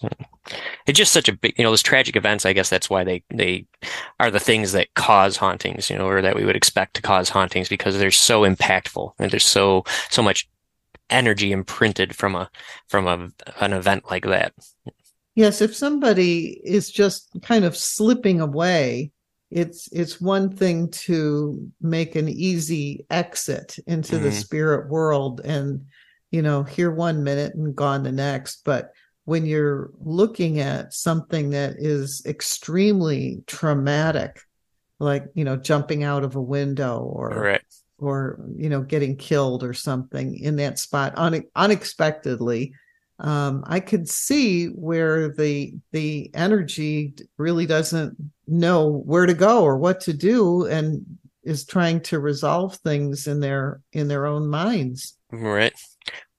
it's just such a big you know those tragic events i guess that's why they they are the things that cause hauntings you know or that we would expect to cause hauntings because they're so impactful and there's so so much energy imprinted from a from a an event like that Yes, if somebody is just kind of slipping away, it's it's one thing to make an easy exit into mm-hmm. the spirit world and you know, here one minute and gone the next, but when you're looking at something that is extremely traumatic, like, you know, jumping out of a window or right. or you know, getting killed or something in that spot un- unexpectedly, um, I could see where the the energy really doesn't know where to go or what to do, and is trying to resolve things in their in their own minds. Right.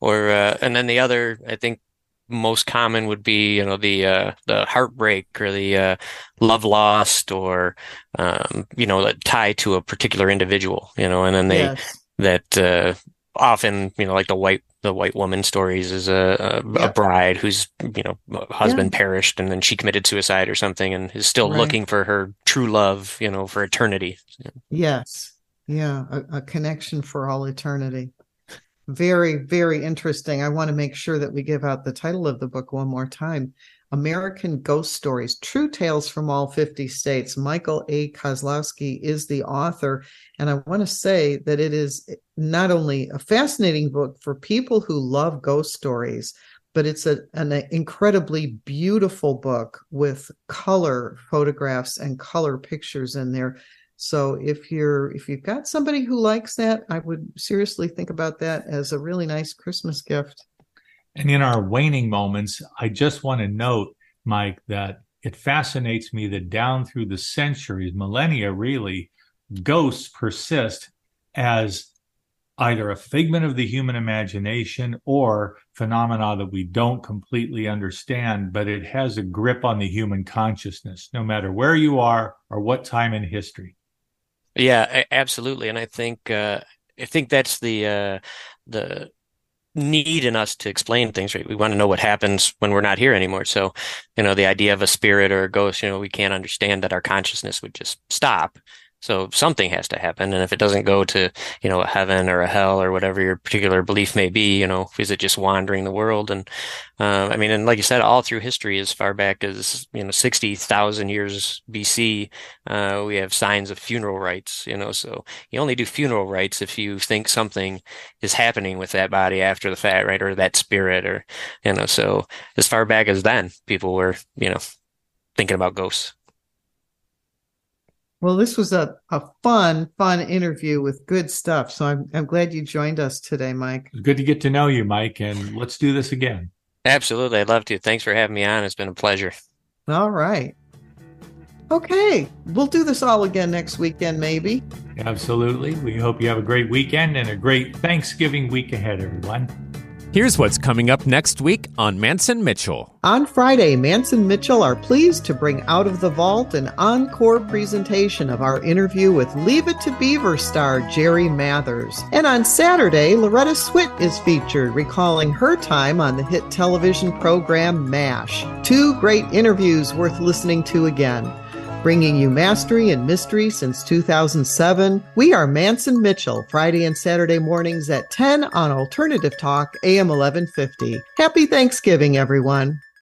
Or uh, and then the other, I think, most common would be you know the uh, the heartbreak or the uh, love lost or um, you know tie to a particular individual. You know, and then they yes. that uh, often you know like the white the white woman stories is a a, yeah. a bride whose you know husband yeah. perished and then she committed suicide or something and is still right. looking for her true love you know for eternity yes yeah a, a connection for all eternity very very interesting i want to make sure that we give out the title of the book one more time American Ghost Stories, True Tales from All 50 States. Michael A. Kozlowski is the author. And I want to say that it is not only a fascinating book for people who love ghost stories, but it's a, an incredibly beautiful book with color photographs and color pictures in there. So if you're if you've got somebody who likes that, I would seriously think about that as a really nice Christmas gift. And in our waning moments, I just want to note, Mike, that it fascinates me that down through the centuries, millennia really, ghosts persist as either a figment of the human imagination or phenomena that we don't completely understand, but it has a grip on the human consciousness, no matter where you are or what time in history. Yeah, absolutely, and I think uh, I think that's the uh, the need in us to explain things, right? We want to know what happens when we're not here anymore. So, you know, the idea of a spirit or a ghost, you know, we can't understand that our consciousness would just stop. So something has to happen. And if it doesn't go to, you know, a heaven or a hell or whatever your particular belief may be, you know, is it just wandering the world? And, uh, I mean, and like you said, all through history, as far back as, you know, 60,000 years BC, uh, we have signs of funeral rites, you know, so you only do funeral rites if you think something is happening with that body after the fact, right? Or that spirit or, you know, so as far back as then, people were, you know, thinking about ghosts. Well, this was a, a fun, fun interview with good stuff. So I'm, I'm glad you joined us today, Mike. Good to get to know you, Mike, and let's do this again. Absolutely. I'd love to. Thanks for having me on. It's been a pleasure. All right. Okay. We'll do this all again next weekend, maybe. Absolutely. We hope you have a great weekend and a great Thanksgiving week ahead, everyone. Here's what's coming up next week on Mance and Mitchell. On Friday, Mance and Mitchell are pleased to bring out of the vault an encore presentation of our interview with Leave It to Beaver star Jerry Mathers. And on Saturday, Loretta Swit is featured, recalling her time on the hit television program MASH. Two great interviews worth listening to again. Bringing you mastery and mystery since 2007, we are Mance and Mitchell, Friday and Saturday mornings at 10 on Alternative Talk, AM 1150. Happy Thanksgiving, everyone.